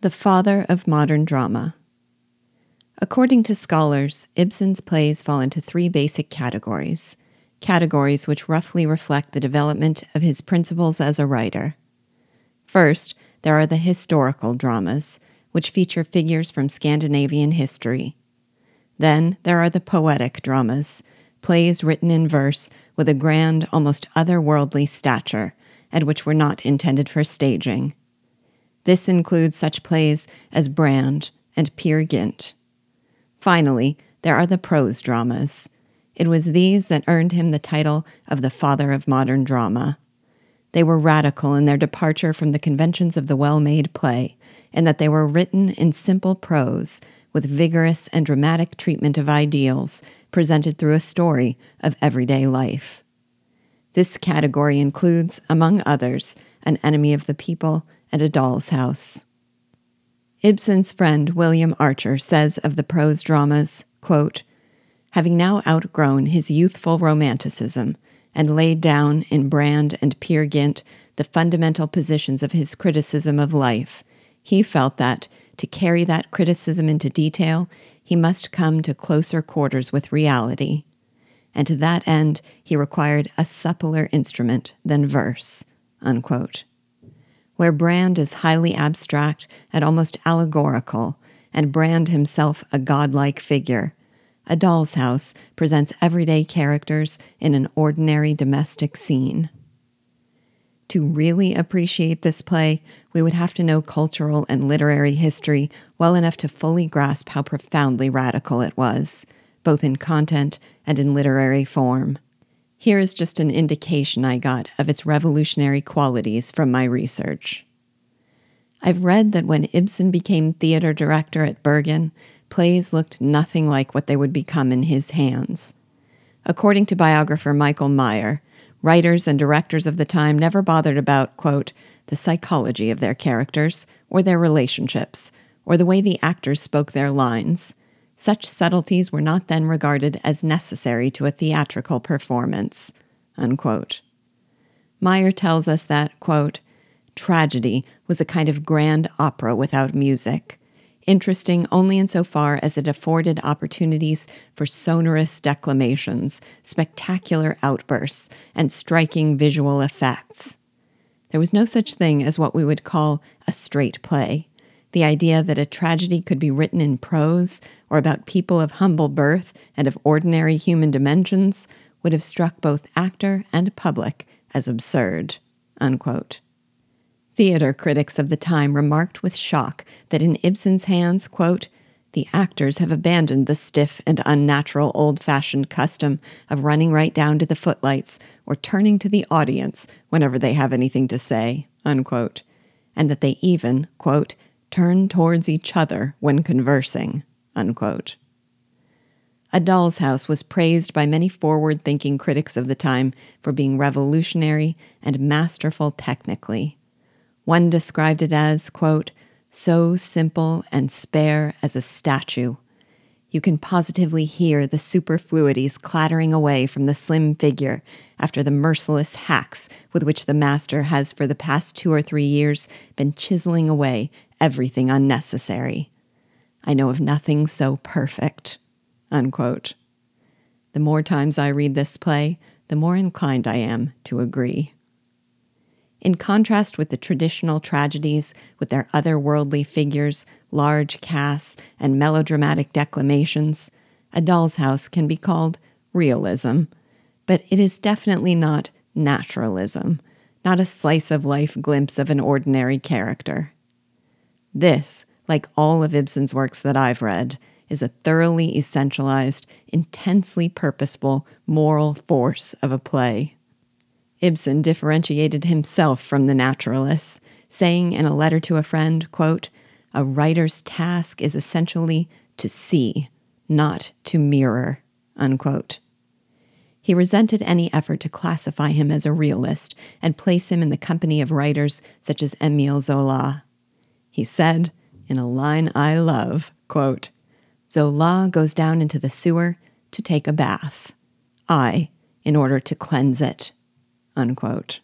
The father of modern drama. According to scholars, Ibsen's plays fall into three basic categories, categories which roughly reflect the development of his principles as a writer. First, there are the historical dramas, which feature figures from Scandinavian history. Then there are the poetic dramas, plays written in verse with a grand, almost otherworldly stature, and which were not intended for staging. This includes such plays as Brand and Peer Gynt. Finally, there are the prose dramas. It was these that earned him the title of the father of modern drama. They were radical in their departure from the conventions of the well made play, in that they were written in simple prose, with vigorous and dramatic treatment of ideals presented through a story of everyday life. This category includes, among others, An Enemy of the People and A Doll's House. Ibsen's friend William Archer says of the prose dramas, quote, Having now outgrown his youthful romanticism and laid down in Brand and Peer Gynt the fundamental positions of his criticism of life, he felt that, to carry that criticism into detail, he must come to closer quarters with reality. And to that end, he required a suppler instrument than verse. Unquote where Brand is highly abstract and almost allegorical, and Brand himself a godlike figure. A Doll's House presents everyday characters in an ordinary domestic scene. To really appreciate this play, we would have to know cultural and literary history well enough to fully grasp how profoundly radical it was, both in content and in literary form. Here is just an indication I got of its revolutionary qualities from my research. I've read that when Ibsen became theater director at Bergen, plays looked nothing like what they would become in his hands. According to biographer Michael Meyer, writers and directors of the time never bothered about, quote, the psychology of their characters, or their relationships, or the way the actors spoke their lines. Such subtleties were not then regarded as necessary to a theatrical performance. Unquote. Meyer tells us that, quote, tragedy was a kind of grand opera without music, interesting only insofar as it afforded opportunities for sonorous declamations, spectacular outbursts, and striking visual effects. There was no such thing as what we would call a straight play the idea that a tragedy could be written in prose or about people of humble birth and of ordinary human dimensions would have struck both actor and public as absurd. Unquote. Theater critics of the time remarked with shock that in Ibsen's hands, quote, the actors have abandoned the stiff and unnatural old fashioned custom of running right down to the footlights or turning to the audience whenever they have anything to say, unquote, and that they even, quote, turn towards each other when conversing. Unquote. A Doll's House was praised by many forward thinking critics of the time for being revolutionary and masterful technically. One described it as, quote, so simple and spare as a statue. You can positively hear the superfluities clattering away from the slim figure after the merciless hacks with which the master has for the past two or three years been chiseling away everything unnecessary. I know of nothing so perfect. Unquote. The more times I read this play, the more inclined I am to agree. In contrast with the traditional tragedies with their otherworldly figures, large casts, and melodramatic declamations, A Doll's House can be called realism, but it is definitely not naturalism, not a slice of life glimpse of an ordinary character. This, like all of Ibsen's works that I've read, is a thoroughly essentialized, intensely purposeful moral force of a play. Ibsen differentiated himself from the naturalists, saying in a letter to a friend, quote, A writer's task is essentially to see, not to mirror. Unquote. He resented any effort to classify him as a realist and place him in the company of writers such as Emile Zola. He said, in a line I love, quote, Zola goes down into the sewer to take a bath. I, in order to cleanse it. Unquote.